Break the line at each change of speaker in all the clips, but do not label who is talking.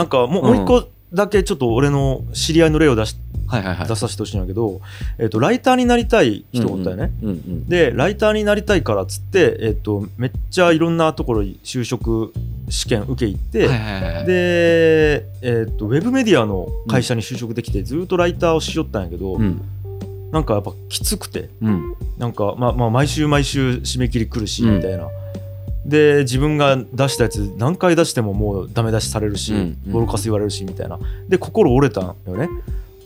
なんかもう,、
うん。
もう一個だけちょっと俺の知り合いの例を出し
はいはいはい。
出させてほしいんだけど、えっとライターになりたい人おったよね、
うんうん
でライターになりたいからっつって、えっとめっちゃいろんなところに就職試験受け行って、
はいはいはいはい
で、えっとウェブメディアの会社に就職できてずっとライターをしよったんやけど、
うん。
なんかやっぱきつくて
うん。
なんか、まあ、まあ毎週毎週締め切り来るし
うん。
みたいな、で自分が出したやつ何回出してももうダメ出しされるし、
うんうん。
ボロカス言われるしみたいな。で心折れたんよね。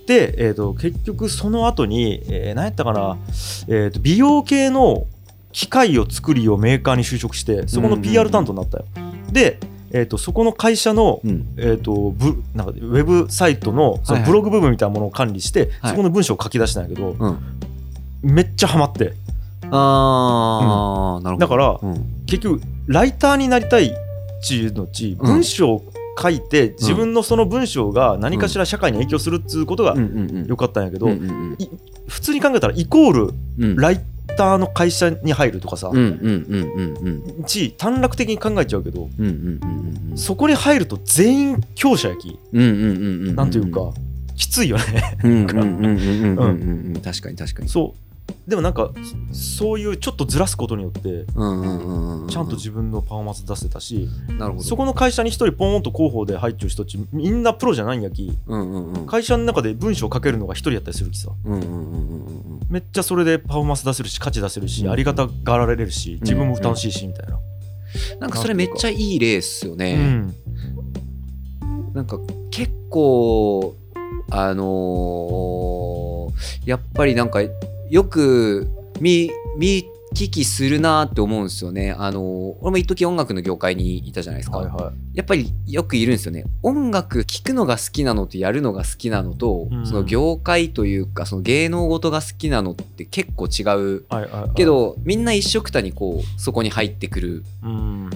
で、えー、と結局その後に、えー何やったかな、えー、と美容系の機械を作りをメーカーに就職してそこの
うんうんうん。
PR 担当になったよ、で、えー、とそこの会社の
うん。
えー、とブなんかウェブサイトのそ
はいはい。
のブログ部分みたいなものを管理して、
はい。
そこの文章を書き出したんやけど、
うん。
めっちゃハマって。
ああ、なるほど。
だから
うん
結局ライターになりたいっていうのち文章を書いて、自分のその文章が何かしら社会に影響するっつうことがよかったんやけど、普通に考えたらイコールライターの会社に入るとかさち短絡的に考えちゃうけどそこに入ると全員強者やき。なんというか。きついよね。
うん、確かに確かに。
そでもなんかそういうちょっとずらすことによってちゃんと自分のパフォーマンス出せたし、
なるほど。
そこの会社に一人ポーンと広報で入っちゃう人たちみんなプロじゃないんやき。
うんうんうん
会社の中で文章書けるのが一人やったりするきさ。
うん
めっちゃそれでパフォーマンス出せるし価値出せるし、
うん。
ありがたがられるし自分も楽しいしみたいな、
なんかそれめっちゃいい例っすよ
う
ね
ん。
なんか結構あのーやっぱりなんかよく見見聞きするなって思うんですよね。あのー俺も一時音楽の業界にいたじゃないですか。
はいは
やっぱりよくいるんですよね。音楽聴くのが好きなのとやるのが好きなのと、
うん
その業界というかその芸能事が好きなのって結構違う。
いはいはいはい
けどみんな一緒くたにこうそこに入ってくる
うん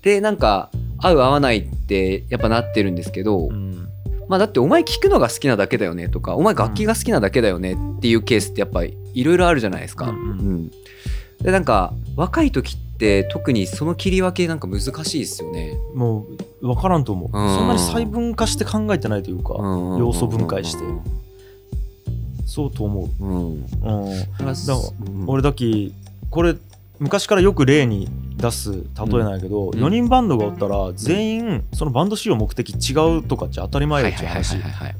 でなんか合う合わないってやっぱなってるんですけど、
うん
まあだってお前聞くのが好きなだけだよねとかお前楽器が好きなだけだよねっていうケースってやっぱりいろいろあるじゃないですか。
うん。うん。
うんでなんか若い時って特にその切り分けなんか難しいですよね。
もう分からんと思う、
うん。
そんなに細分化して考えてないというか、要
要
素分解して。そうと思う、
うん。
うん、
だから
俺だきこれ昔からよく例に出す例えなんやけど、
ん。
4人バンドがおったら全員そのバンド使用目的違うとかっちゃ当たり前
はいはいはい
よっ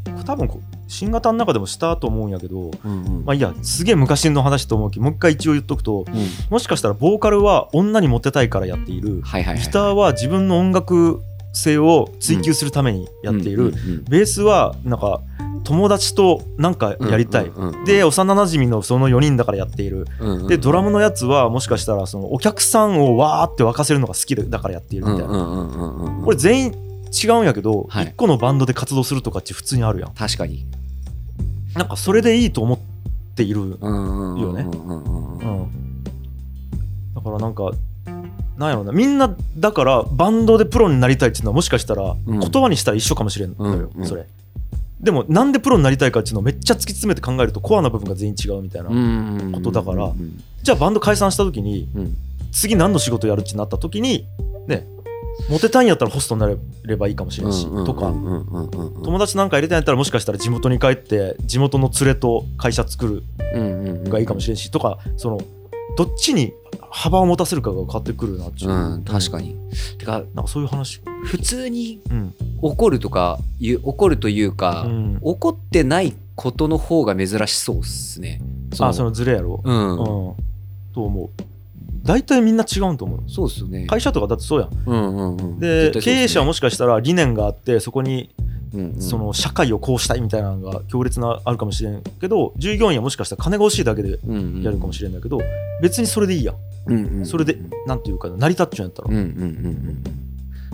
てい。う話多分こう新型の中でもしたと思うんやけど
うんうん。
まあいいやすげえ昔の話と思うけどもう一回一応言っとくと
うん。
もしかしたらボーカルは女にモテたいからやっている。
はいはいはい。
ギターは自分の音楽性を追求するためにやっている、ベースはなんか友達となんかやりたい、で幼なじみのその4人だからやっている。でドラムのやつはもしかしたらそのお客さんをわーって沸かせるのが好きだからやっているみたいな、これ全員違うんやけど、
はい。
1個のバンドで活動するとかって普通にあるやん。
確かに。
なんかそれでいいと思っている、よね。だからなんかなんやろな。みんなだからバンドでプロになりたいっていうのはもしかしたら
うん。
言葉にしたら一緒かもしれんのよ、
うんうん。
それ。でもなんでプロになりたいかっていうのをめっちゃ突き詰めて考えるとコアな部分が全員違うみたいな、
うん
ことだから
うん
じゃあバンド解散した時に
うん。
次何の仕事やるってなった時にねモテたいんやったらホストになればいいかもしれんし、とか。友達なんか入れたいんやったらもしかしたら地元に帰って地元の連れと会社作るがいいかもしれんし、とかそのどっちに幅を持たせるかが変わってくるなっていう、
うん確かに。てか
なんかそういう話。
普通に
うん、
怒るとかいう怒るというか、
うん、
怒ってないことの方が珍しそうっすね。
あそのズレやろ、
うん、
うん、と思う。大体みんな違うんと思う。
そうっすよね。
会社とかだってそうやん。
うんうんうん、
で、経営者は
も、
もしかしたら理念があってそこに
うんうん。
その社会をこうしたいみたいなのが強烈なあるかもしれんけど従業員はもしかしたら金が欲しいだけでやるかもしれんだけど別にそれでいいやん。
うんうんうん
それでなんていうか成り立っちゃうんやったら。
うんうんう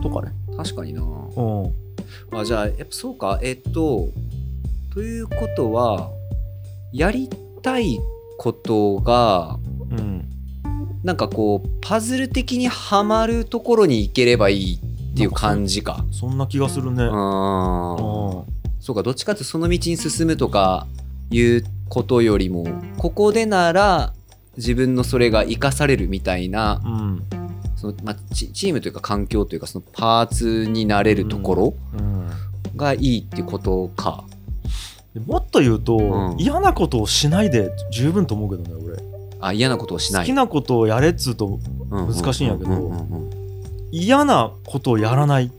ん
とかね。
うん確かにな。
うん。
あじゃあやっぱそうか。えっとということはやりたいことが
うん。
なんかこうパズル的にはまるところに行ければいいっていう感じか。
そんな気がするね
あ
うん
ーそうかどっちかっていうとその道に進むとかいうことよりもここでなら自分のそれが生かされるみたいな
うん
そその、まあ、チチームというか環境というかそのパーツになれるところ
うん
がいいっていうことか。
でもっと言うと、
うん
嫌なことをしないで十分と思うけどね俺
あ嫌なことをしない。
好きなことをやれっつうと
難
難しいんやけど
うんうんうん
嫌なことをやらない。っ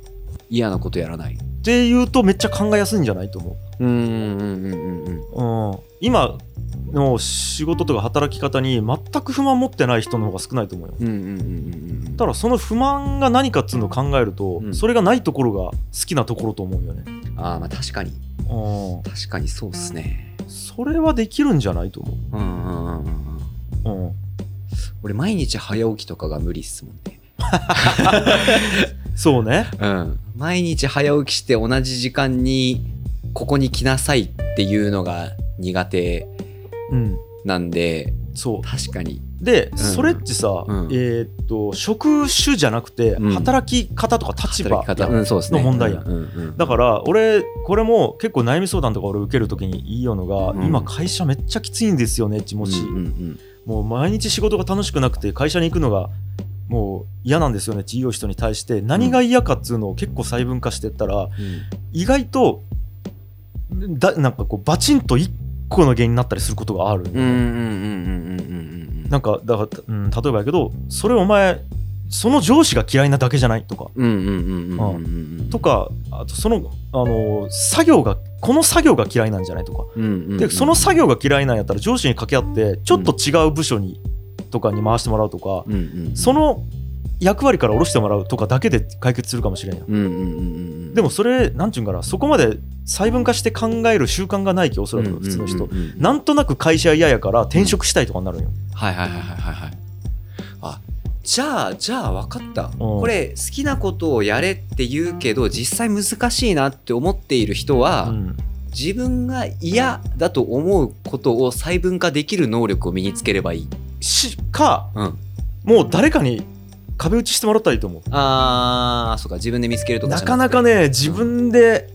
嫌なことやらない。
ていうとめっちゃ考えやすいんじゃないと思
う。んうんうんうんうん
う、うん、今の仕事とか働き方に全く不満持ってない人の方が少ないと思うよ。
うんうんうんうんうん
ただその不満が何かっつうのを考えると、
うん。
それがないところが好きなところと思うよね、
ああまあ確かに。
うん、
確かにそうっすね。
それはできるんじゃないと思
う。んうんうんうんうん。
う、うん、
俺毎日早起きとかが無理っすもんね。
そうね。
うん。毎日早起きして同じ時間にここに来なさいっていうのが苦手
うん
なん。で
そう。
確かに。
で、
ん。
それってさ、
うん。
えーっと職種じゃなくて
うん。
働き方とか立場。の問題やん。
うんうんうん。
だから俺これも結構悩み相談とか俺受けるときに言いようのが、
うん。
今会社めっちゃきついんですよねちもし、
うんうんうん。
もう毎日仕事が楽しくなくて会社に行くのがもう嫌なんですよねって言う人に対して。何が嫌かっつうのを結構細分化してったら意外とだなんかこうバチンと1個の原因になったりすることがあるね
うんうんうんうんうんうんうん。
なんかだから、うん、例えばやけどそれお前その上司が嫌いなだけじゃない？とか。
うんうんうんうんうんうん。うん。
とかあとそのあの作業がこの作業が嫌いなんじゃない？とか。
うんうんうん。
でその作業が嫌いなんやったら上司に掛け合ってちょっと違う部署にとかに回してもらうとか、
うんうんうん。
その役割から下ろしてもらうとかだけで解決するかもしれんやん。
うんうん
でもそれなんちゅうんかなそこまで細分化して考える習慣がないきおそらく普通の人、
うんうん
なんとなく会社嫌やから転職したいとかになるんよ、
はいはいはいはいはいはい。あじゃあじゃあ分かった、
ん。
これ好きなことをやれって言うけど実際難しいなって思っている人は、
うん。
自分が嫌だと思うことを細分化できる能力を身につければいい、
しか
うん、
もう誰かに壁打ちしてもらったらいいと思う。
あーそうか。自分で見つけるとか
なかなかね自分で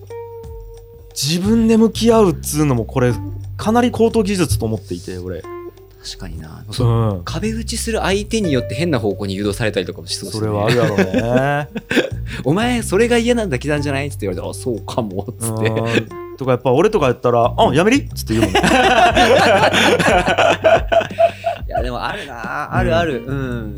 自分で向き合うっつうのもこれかなり高等技術と思っていて俺。
確かにな、
うん。
壁打ちする相手によって変な方向に誘導されたりとかもしそうです
そ
ね
れはあるやろうね。
お前それが嫌なんだけなんじゃないって言われてあそうかもっつって。
うん。とかやっぱ俺とかやったら「あやめり!」っつって言うもんね。
い やでもあるなあるあるうん、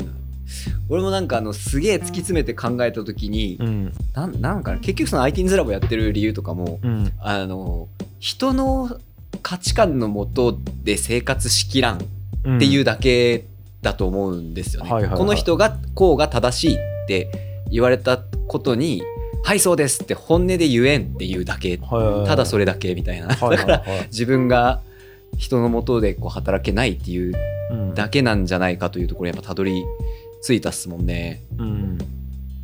俺もなんかあのすげえ突き詰めて考えた時に、
うん。
なんなんかな結局その IT ズラボやってる理由とかも
うん。
あの人の価値観のもとで生活しきらん
うん。
っていうだけだと思うんですよね。この人がこうが正しいって言われたことに「はいそうです」って本音で言えんっていうだけ。ただそ
れ
れだけみたいな。
はい
だから自分が人のもとでこう働けないっていう
うん
だけなんじゃないかというところにやっぱたどり着いたっすもんね。
うん。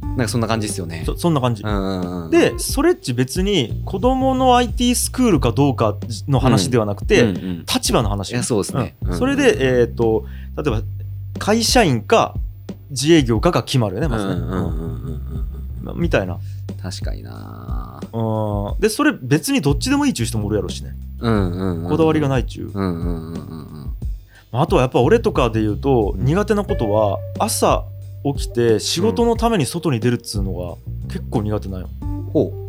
なんかそんな感じですよね。
そそんな感じ。
うんうんうん、
でそれっち別に子供の IT スクールかどうかの話ではなくて、
うんうん。
立場の話。
いやそうですね。うん。
うんそれで、えー、と例えば会社員か自営業かが決まるよねまずね、
うんうんうんうんうん
うんみたいな、
確かにな。
うん、でそれ別にどっちでもいいっちゅう人もおるやろしね。
うんうんうん
こだわりが
い
ないっちゅう、
うんうんうんうん
あとはやっぱ俺とかで言うと苦手なことは朝起きて仕事のために外に出るっつうのが結構苦手なんよ。
う。んほ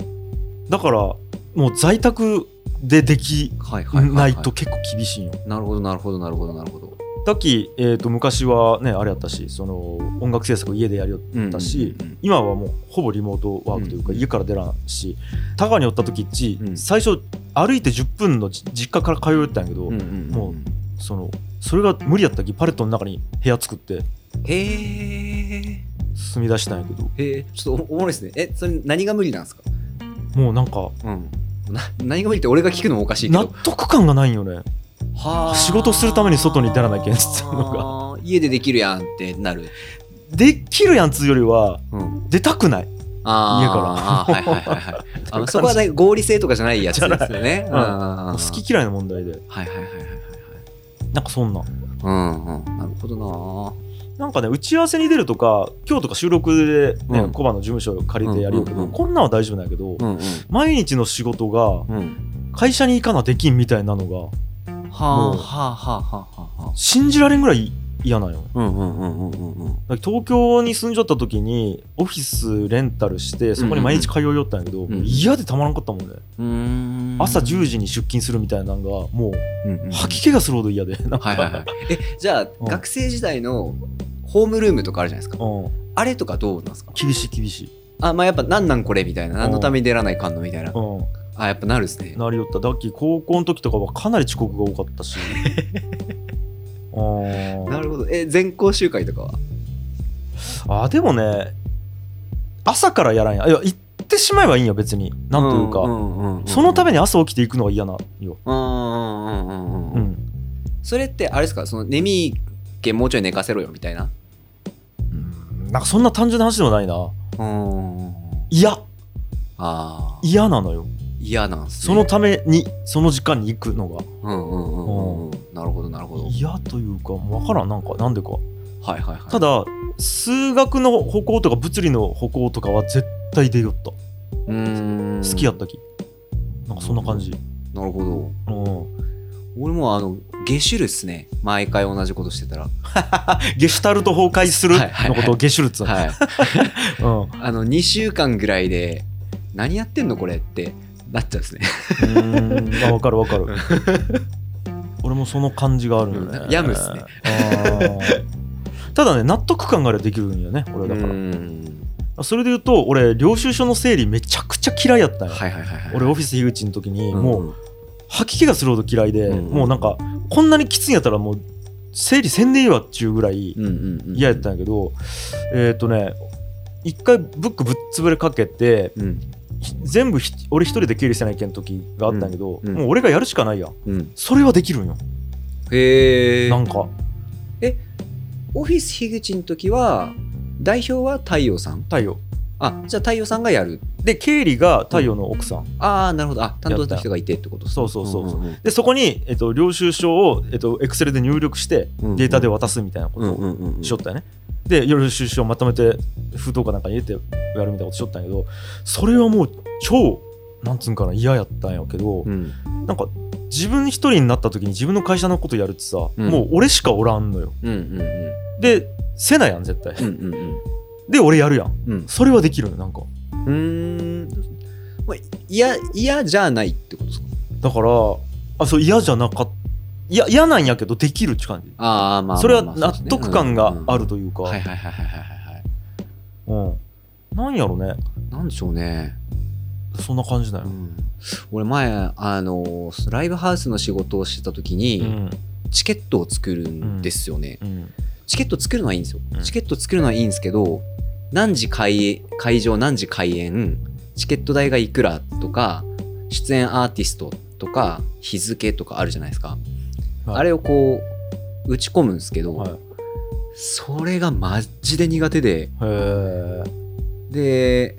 だからもう在宅でできないと結構厳しいんよ。
なるほどなるほどなるほどなるほど。
だっき、えー、と昔はねあれやったしその音楽制作家でやりよったし、今はもうほぼリモートワークというか、
うん
家から出らんし田川におった時っち、
うん。
最初歩いて10分のじ実家から通うったんやけど、
うんう
そのそれが無理やったきパレットの中に部屋作って
へえ
住み出したんやけど。
へえちょっとおおもろいですね。えそれ何が無理なんですか？
もうなんか
うん。な何が無理って俺が聞くのもおかしいけ
納
ど
得感がないんよね。
はあ
仕事するために外に出らなきゃいけんっつってのが。
家でできるやんってなる、
できるやんつうよりは
うん、
出たくない。
あー。
家から。
はいはいはいはいあのそこはね合理性とかじゃないやつですよね。
好き嫌いの問題で。
はいはいはいはいはい
なんかそんな。
はいうんうん。なるほど
な。んかね打ち合わせに出るとか今日とか収録でね、
うん。
コバの事務所を借りてやるよけど、
うんうんうん。
こんなんは大丈夫なんやけど、
なうん。
毎日の仕事が
うん。うん
会社に行かなできんみたいなのが
はあはあはあはあはあ。は
信じられんぐらい嫌なんよ。
うんうんうんうんうんうん。
だから東京に住んじゃった時にオフィスレンタルしてそこに毎日通いよったんやけど、嫌でたまらんかったもんね、
うーん。
朝10時に出勤するみたいなのがも
う
吐き気がするほど嫌で なんか、
はいはいはい。えじゃあ
うん。
学生時代のホームルームとかあるじゃないですか。
うん、
あれとかどうなんですか？
厳しい厳しい、
あまあやっぱなんなんこれみたいな。何のために出らないかんのみたいな。
うん、
あやっぱなるですね。
なりよった。だっき高校の時とかはかなり遅刻が多かったし。う ん
なるほど。え全校集会とかは？
あでもね朝からやらんや。いや行ってしまえばいいんや別に。なんというか、
んんうんうん
そのために朝起きて行くのが嫌なよ、
うんうんうんうんうん。
うん。
それってあれですか？その眠いけもうちょい寝かせろよみたいな？
なんかそんな単純な話でもないな。
うん。
嫌。嫌なのよ
嫌なんすね。
そのためにその時間に行くのが。
うんうんうんうんうん。なるほどなるほど。はい
嫌というか分からん。なんかなんでか。
はいはい
ただ数学の歩行とか物理の歩行とかは絶対出よった。
うーん。
好きやったきなんかそんな感じ。
なるほど。
うん。
俺もあのゲシュルっすね。毎回同じことしてたら。
ゲシュタルト崩壊する
はいはいはい。
のことをゲシュルツ
はい
うん。
あの2週間ぐらいで何やってんのこれってなっちゃうんですね。
うーん。あ分かる分かる。俺もその感じがあるよね。
うん。病むっすね。
うんただね納得感があればできるんよね俺だか
う
ら
ん。
それで言うと俺領収書の整理めちゃくちゃ嫌いやったんよ、
はいはいはいはい。
俺オフィス樋口の時に
うん。
もう吐き気がするほど嫌いで、
うん。
もうなんかこんなにきついんやったらもう整理せんでいいわっちゅうぐらい
うんうんうん
嫌やったんやけど、えっ、とね一回ブックぶっ潰れかけて
う
全部ひ俺一人で経理せないけん時があったんやけど、
うんうん。
もう俺がやるしかないやん。
うん。
それはできるんよ。
へえ
なんか。
オフィス樋口の時は代表は太陽さん？
太陽。
あじゃあ太陽さんがやる。
で経理が太陽の奥さん、
ああなるほど。あ担当の人がいてってこと
そうそうそうそう。ん
ん
でそこに、えっと領収書を、えっと、Excel で入力して
うん
データで渡すみたいなこ
うん
とを
うんうんうん。
しよったよね、で領収書をまとめて封筒かなんかに入れてやるみたいなことしよったんやけどそれはもう超なんつうんかな嫌やったんやけど、
うん。
なんか自分一人になった時に自分の会社のことやるってさ、
うん。
もう俺しかおらんのよ。
うんうんうん。
でせなやん絶対、
うんうんうん。
で俺やるやん。
うん。
それはできるのなんか。
うーん。まあ嫌嫌じゃないってことですか？
だからあそう嫌じゃなかったいや嫌なんやけどできるって感じ。
ああまあ
それは納得感がある
うん
というか、
うん。はいはいはいはいはいはい。
うん。なんやろね。
なんでしょうね。
そんな感じだよ、
うん。俺前あのライブハウスの仕事をしてた時
う
に
ん。
チケットを作るんですよね、
うん。
チケット作るのはいいんですよ、
うん。
チケット作るのはいいんですけど何時開会場何時開演チケット代がいくらとか出演アーティストとか日付とかあるじゃないですか、
はい。
あれをこう打ち込むんですけど、
はい、
それがマジで苦手でで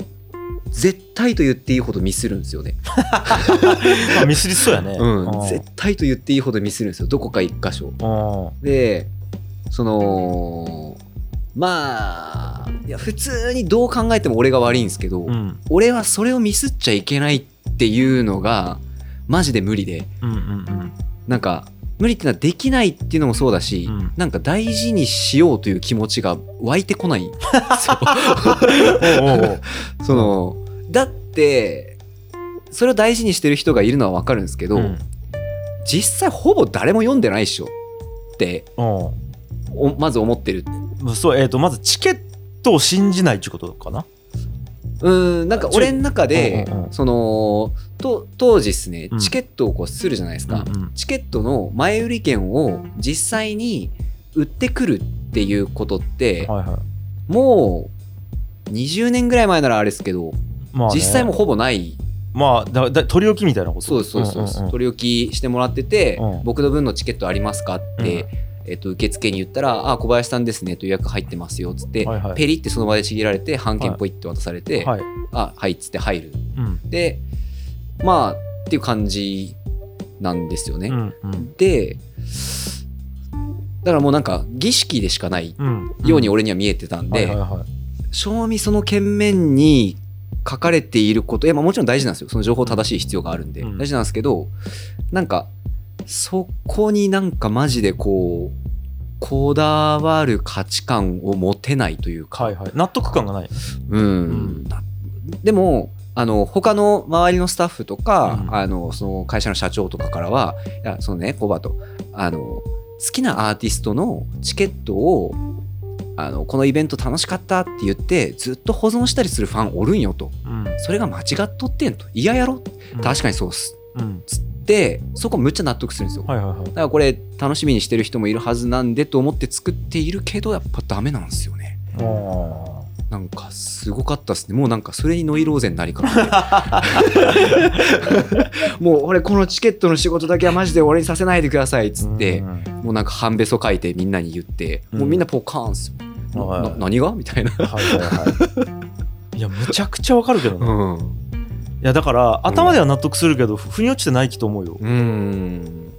絶対と言っていいほどミスるんですよね、
あミスりそうやね。
うん、絶対と言っていいほどミスるんですよどこか一箇所。
うん。
でそのまあいや普通にどう考えても俺が悪いんですけど、
うん。
俺はそれをミスっちゃいけないっていうのがマジで無理で。
うんうん。
なんか無理ってのはできないっていうのもそうだし、
うん。
なんか大事にしようという気持ちが湧いてこない。そ のだってそれを大事にしてる人がいるのは分かるんですけど、
うん。
実際ほぼ誰も読んでないっしょってまず思ってる。
んそうえっ、とまずチケットを信じないっていうことかな
うんなんか俺の中で
うんうんうん。
そのと当時ですね
うん。
チケットをこうするじゃないですか、
うんうん
チケットの前売り券を実際に売ってくるっていうことって
はいはい。
もう20年ぐらい前ならあれですけど
まあね。
実際もうほぼない。
まあだだ取り置きみたいなこと
そうそうですそう。です
んんん。
取り置きしてもらってて
うん。
僕の分のチケットありますかってえっと受付に言ったら「あ小林さんですね」と予約入ってますよっつって
はいはい。
ペリってその場でちぎられて半券ポイって渡されて
はい「
あはい」っつって入る。
うん。
でまあっていう感じなんですよね。
うんうん。
でだからもうなんか儀式でしかない
うん
ように俺には見えてたんで、正味その券面に書かれていることいやまあもちろん大事なんですよ。その情報正しい必要があるんで、
うん。
大事なんですけどなんかそこになんかマジでこうこだわる価値観を持てないというか、
はいはい。納得感がない。
うん、なでもあの他の周りのスタッフとか、
うん。
あのその会社の社長とかからはいやそのねコバとあの好きなアーティストのチケットをあのこのイベント楽しかったって言ってずっと保存したりするファンおるんよと。
うん。
それが間違っとってんと。嫌やろ。確かにそうっす。
うん。
つってそこむっちゃ納得するんですよ。
はいはいはい。
だからこれ楽しみにしてる人もいるはずなんでと思って作っているけどやっぱダメなんですよね。なんかすごかったっすね。もうなんかそれにノイローゼになりか もう俺このチケットの仕事だけはマジで俺にさせないでくださいっつって、
うん。
もうなんか半べそ書いてみんなに言って、
うん。
もうみんなポカーンっすよ、
はい
な何が？みたいな、
はいはいはい。いやむちゃくちゃわかるけどね
うん、
いやだから頭では納得するけど腑に落ちてない気と思うよ。
うん。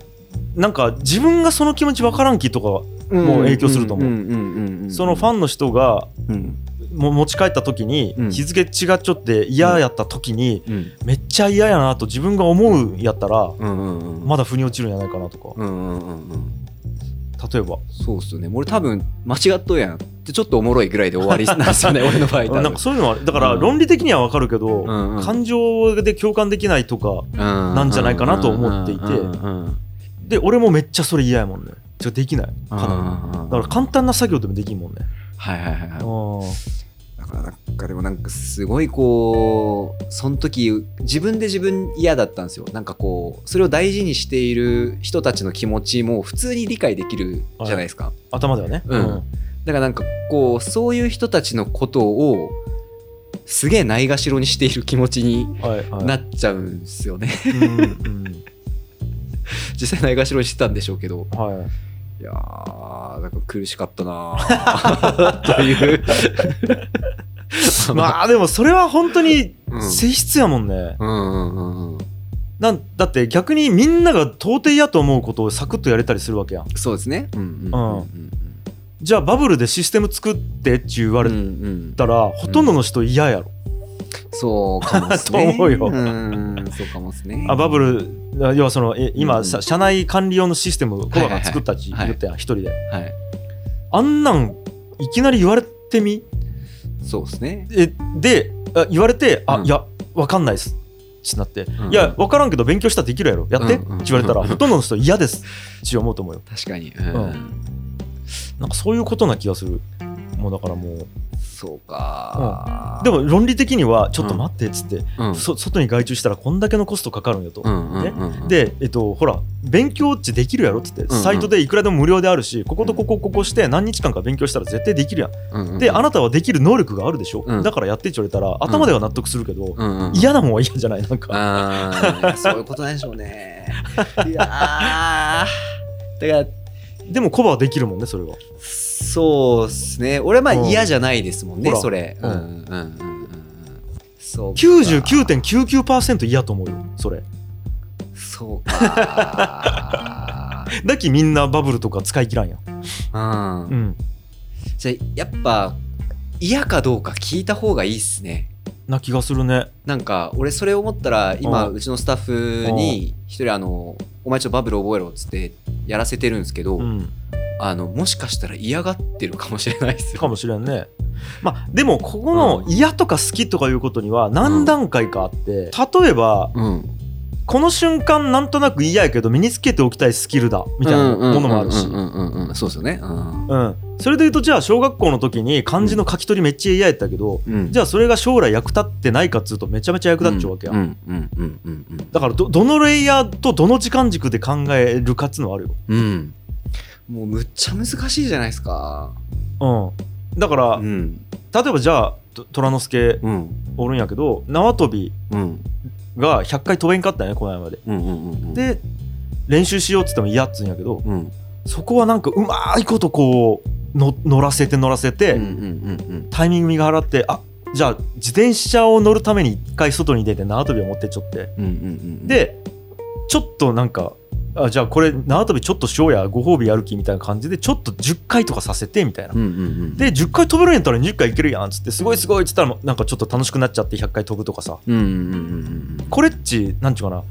なんか自分がその気持ちわからん気とかもう影響すると思う。そのファンの人が
うん。
も持ち帰った時に
うん。
日付違っちゃって嫌やった時に
うん。
めっちゃ嫌やなと自分が思うんやったらまだ腑に落ちるんじゃないかなとか。
うんうんうんうん
例えば。
そうっすよね。俺多分間違っとうやん。ってちょっとおもろいぐらいで終わりなんですよね俺の場合
なんかそういうのはだから
うん。
論理的にはわかるけど
うんうん。
感情で共感できないとか
な
なんじゃないかなと思っていて。で俺もめっちゃそれ嫌やもんね。ちょできない。かなりだから簡単な作業でもできんもんね。
はいはいはいなんかでもなんかすごいこうその時自分で自分嫌だったんですよ。なんかこうそれを大事にしている人たちの気持ちも普通に理解できるじゃないですか、
頭ではね。
うん。だからなんかこうそういう人たちのことをすげえないがしろにしている気持ちになっちゃうんですよね、
うんうん。
実際ないがしろにしてたんでしょうけど。
はい
いやーなんか苦しかったなー。という。
まあでもそれは本当に
うん。
性質やもんね、
うん
だって逆にみんなが到底やと思うことをサクッとやれたりするわけやん。
そうですね。うん。うんうんうん
じゃあバブルでシステム作ってって言われたら、ほとんどの人嫌やろ、
そうかもっすね。
と思うよ。
うんそうかもっすね。
あバブル要はそのえ今、
うん。
さ社内管理用のシステムコバが作ったって
はい。はいはい。
言ったやん一人で。
はい。
あんなんいきなり言われてみ？
そうですね。
えであ言われて「あ、
うん。
いやわかんないです」ってなって「
うん。
いやわからんけど勉強したらできるやろ。やって」って
うん。うん
言われたら。ほとんどの人嫌です。って思うと思うよ。
確かに、
うん。なんかそういうことな気がするもうだからもう。
そうか、
でも論理的にはちょっと待ってっつって、
うん。
そ外に外注したらこんだけのコストかかるんよと、
うんうん
ね
うんうん。
でえっとほら勉強ってできるやろっつって、
んうん。
サイトでいくらでも無料であるしこことここここして何日間か勉強したら絶対できるやん、
うんうん
であなたはできる能力があるでしょ、
うん。
だからやってって言われたら頭では納得するけど、
うんうん
嫌なもんは嫌じゃないなんか、
そういうことなんでしょうね。いやー。だから
でもコバはできるもんねそれは
そうっすね。俺はまあ
うん。
嫌じゃないですもんね
ほら。
それ。
う
うんんうんうんうんうん。そうか。
99.99%嫌と思うよそれ。
そうか。
だきみんなバブルとか使い切らんやん。
うん。
うん。
じゃあやっぱ嫌かどうか聞いた方がいいっすね。
な気がするね。
なんか俺それ思ったら今
うん。
うちのスタッフに一人あの「お前ちょっとバブル覚えろ」っつってやらせてるんですけど、
うん
あのもしかしたら嫌がってるかもしれないですよ。
かもしれんね。まあでもここの嫌とか好きとかいうことには何段階かあって例えば
うん。
この瞬間なんとなく嫌やけど身につけておきたいスキルだみたいなものもあるし。
そうですよね。うん。
うん。それで言うとじゃあ小学校の時に漢字の書き取りめっちゃ嫌やったけど
うん。
じゃあそれが将来役立ってないかっつうとめちゃめちゃ役立っちゃうわけや、だからどどのレイヤーとどの時間軸で考えるかっつうのはあるよ、
うんもうむっちゃ難しいじゃないですか。
うん、だから、
うん。
例えばじゃあと虎之助
うん。
おるんやけど縄跳び
うん。
が100回飛べんかったんやねこの間まで。
うんうんうん
で練習しようっつっても嫌っつうんやけど
うん。
そこはなんかうまいことこうの乗らせて乗らせて、
うんうんうん
タイミング見計らってあじゃあ自転車を乗るために一回外に出て縄跳びを持ってっちゃって。
うんうんうん。
でちょっとなんかあじゃあこれ縄跳びちょっとしようやご褒美やる気みたいな感じでちょっと10回とかさせてみたいな。
うんうんうん
で10回飛べるんやったら20回いけるやんっつってすごいすごいっつったらなんかちょっと楽しくなっちゃって100回飛ぶとかさ。
うんうんうんうんうん
これっちなんちゅうかな。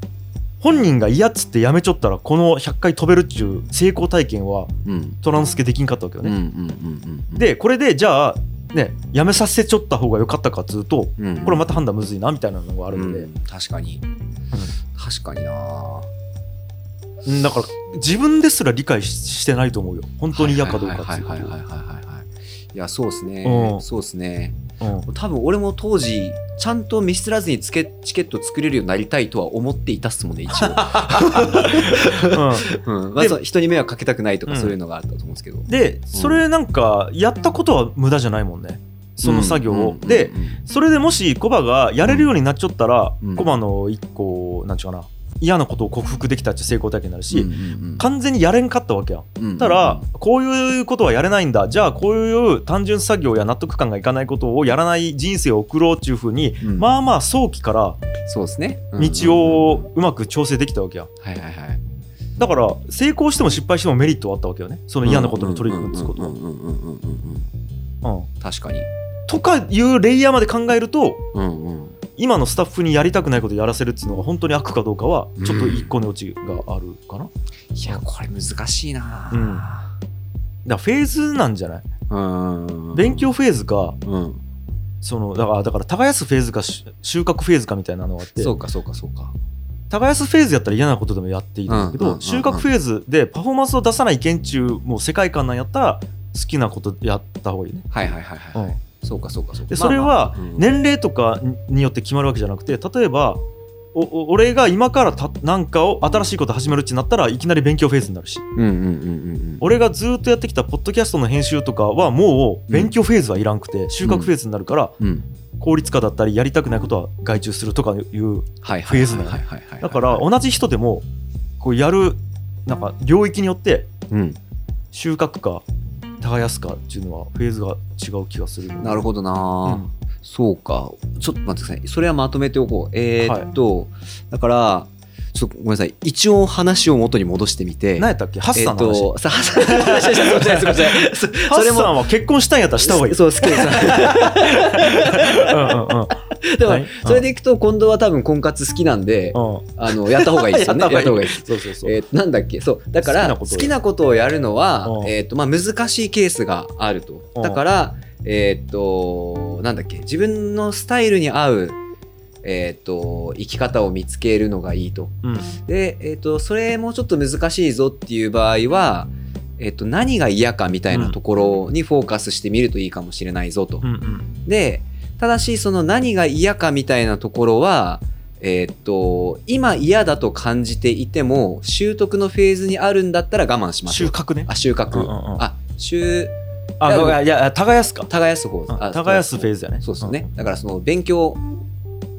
本人が嫌っつってやめちょったらこの100回飛べるっちゅう成功体験は
うん。
トランスケできんかったわけよね、
うんうん
でこれでじゃあねやめさせちょった方が良かったかっつうと
うん
これまた判断むずいなみたいなのがあるので、
うん確かに確かにな。
うんだから自分ですら理解ししてないと思うよ。本当に嫌かどうかっつうと
はいはいはいはい。はいはいはいいやそうですね。
うん。
そうですね。
うん。
多分俺も当時ちゃんとミスらずにチケチケット作れるようになりたいとは思っていたっすもんね一応、うん。まあ、
で
そう人に迷惑かけたくないとか
うん
そういうのがあったと思うんですけど、
でそれなんかやったことは無駄じゃないもんねその作業を、で、それでもしコバがやれるようになっちゃったら、コバの一個なんちゅうかな。嫌なことを克服できたって成功体験になるし、完全にやれんかったわけや、
ん、
たらこういうことはやれないんだ。じゃあこういう単純作業や納得感がいかないことをやらない人生を送ろうっていうふうに、まあまあ早期から道をうまく調整できたわけや、だから成功しても失敗してもメリットはあったわけよね。その嫌なことに取り組むってことは。
確かに。
とかいうレイヤーまで考えると
うんうん。
今のスタッフにやりたくないことやらせるっていうのが本当に悪かどうかはちょっと一個の余地があるかな、だか
いやこれ難しいな。
うん。らフェーズなんじゃない？
うん
勉強フェーズか
うん。
そのだからだから耕すフェーズかし収穫フェーズかみたいなのがあって
そうかそうかそうか。
耕すフェーズやったら嫌なことでもやっていいんだけど、
うんうんうんうん。
収穫フェーズでパフォーマンスを出さない県中もう世界観なんやったら好きなことやった方がいいね、
はいはいはいはい、はい。
うん
そうかそうかそうか。
でそれは
うん。
年齢とかによって決まるわけじゃなくて例えばおお俺が今からたなんかを新しいこと始めるってなったらいきなり勉強フェーズになるし。
うんうんうんうんうん。
俺がずっとやってきたポッドキャストの編集とかはもう勉強フェーズはいらんくて収穫フェーズになるから
うん。
効率化だったりやりたくないことは外注するとかいう
はい
フェーズなのだから同じ人でもこうやるなんか領域によって
うん。
収穫か耕すかっていうのはフェーズが違う気がする。
なるほどな、
うん。
そうか。ちょっと待ってください。それはまとめておこう。えー、っと、だからちょっとごめんなさい。一応話を元に戻してみて。
何やったっけ？ハッサンの話、
えーっとさハッサンの話。でした
ハッ
それも
サンは結婚したんやったらした方がいい。
そう好きです。
うんうんうん
でも、
はい。
それでいくと近藤は多分婚活好きなんで、
うん。
あのやった方がいいですよね。
やった方がいい。そうそうそう、
えーなんだっけ？そう。だから好
好きなことを
やるのは、
うん。
えーとまあ、難しいケースがあると。
うん。
だからえっ、となんだっけ？自分のスタイルに合うえー、と生き方を見つけるのがいいと。
うん。
で、えー、とそれもちょっと難しいぞっていう場合は、えー、と何が嫌かみたいなところにフォーカスしてみるといいかもしれないぞと、
うんうん。
でただしその何が嫌かみたいなところはえーっと今嫌だと感じていても習得のフェーズにあるんだったら我慢しましょう
収穫ね。
あ収穫、
うんうんうん。
あ収
あ
いや
耕すか。
耕す方
うん
あ
耕すフェーズやね。
そうですよね、だからその勉強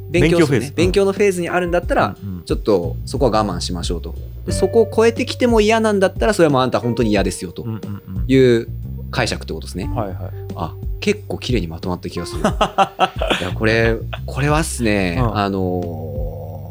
勉強
勉強フェーズ。
勉強のフェーズにあるんだったら、
うんうん。
ちょっとそこは我慢しましょうと。でそこを超えてきても嫌なんだったらそれはもうあんた本当に嫌ですよと
うんうんうん。
いう解釈ってことですね、
はいはい。
あ結構綺麗にまとまった気がする。いやこれこれはっすね、
うん。
あの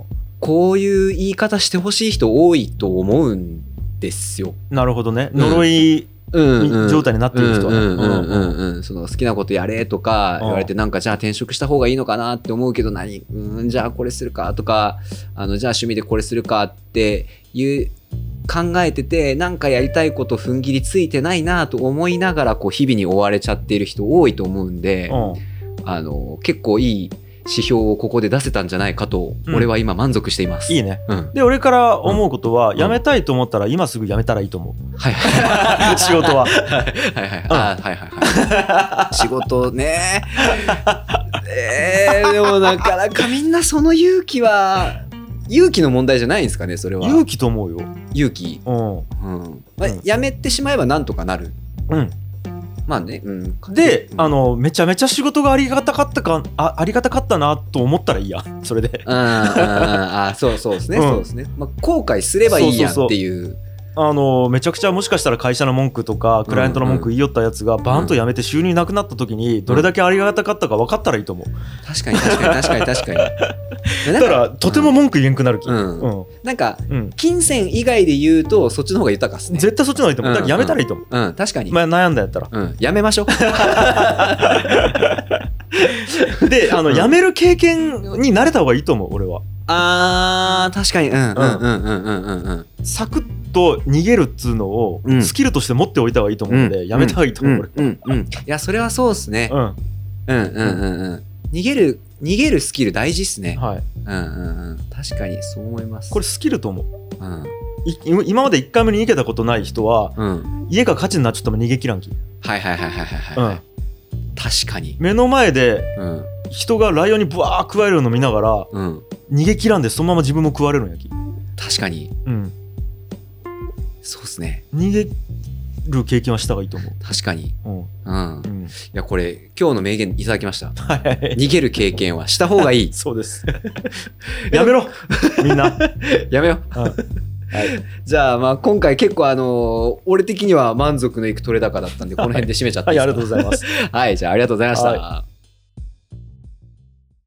ーこういう言い方してほしい人多いと思うんですよ。
なるほどね。
うん。
呪い
うん
状態になってる人はね。
好きなことやれとか
うん。
言われてなんかじゃあ転職した方がいいのかなって思うけど何うんじゃあこれするかとかあのじゃあ趣味でこれするかっていう考えててなんかやりたいこと踏ん切りついてないなと思いながらこう日々に追われちゃっている人多いと思うんで、
うん。
あの結構いい指標をここで出せたんじゃないかと、
うん。
俺は今満足しています。
いいね。
うん、
で俺から思うことは
ん。
辞めたいと思ったら今すぐ辞めたらいいと思う。
はい。は い
仕事は。
はいはい。あはいはいはい。仕事ね。えー、でもなかなかみんなその勇気は勇気の問題じゃないんですかねそれは。
勇気と思うよ。
勇気、
うん。
うん。まあ
うん。
やめてしまえばなんとかなる。
うん。
まあね、うん、
で、
うん
あのめちゃめちゃ仕事がありがたかったかあありがたかったなと思ったらいいや。それで。
うんうんうん。あそうそうですね、
うん。
そうですね、まあ、後悔すればいいやんっていう
あのめちゃくちゃもしかしたら会社の文句とかクライアントの文句言いよったやつがバーンと辞めて収入なくなった時にどれだけありがたかったか分かったらいいと思う。
確かに確かに確かに確かに。
だからとても文句言えんくなる気。
うん。
うん。
なんか
うん。
金銭以外で言うとそっちの方が豊かっすね。
絶対そっちの方がいいと思う。だから辞めたらいいと思う。
うん。確かに、
まあ悩んだやったら。
うん、やめましょう。
であの
うん。
辞める経験になれた方がいいと思う俺は
あー確かに。うんうんうん。うんうんうんうん。
サクッと逃げるっつうのを
うん。
スキルとして持っておいた方がいいと思うので、やめた方がいいと思う、これ。
うんうん。うんいやそれはそうですね。
うん、
うんうんうんうん。逃げる逃げるスキル大事っすね。
はい。
うんうんうん。確かにそう思います。
これスキルと思う。
うん。
い今まで1回目に逃げたことない人は、
うん。
家が火事になっちゃっても逃げ切らんき。
はいはいはいはいはいはい、
うん。
確かに。
目の前で
うん
人がライオンにブワー食われるの見ながら、
うん
逃げ切らんでそのまま自分も食われるんやき。
確かに
うん。
そうっすね
逃げる経験はした方がいいと思
確かに
う。うん。
うん
うん。
いやこれ今日の名言いただきました
はいはい。
逃げる経験はした方がいい
そうです。やめろみんな。
やめよう
うんはい。
じゃあまあ今回結構あのー俺的には満足のいく取れ高だったんでこの辺で締めちゃっていい
はい、ありがとうございます。
はいじゃあありがとうございました、
は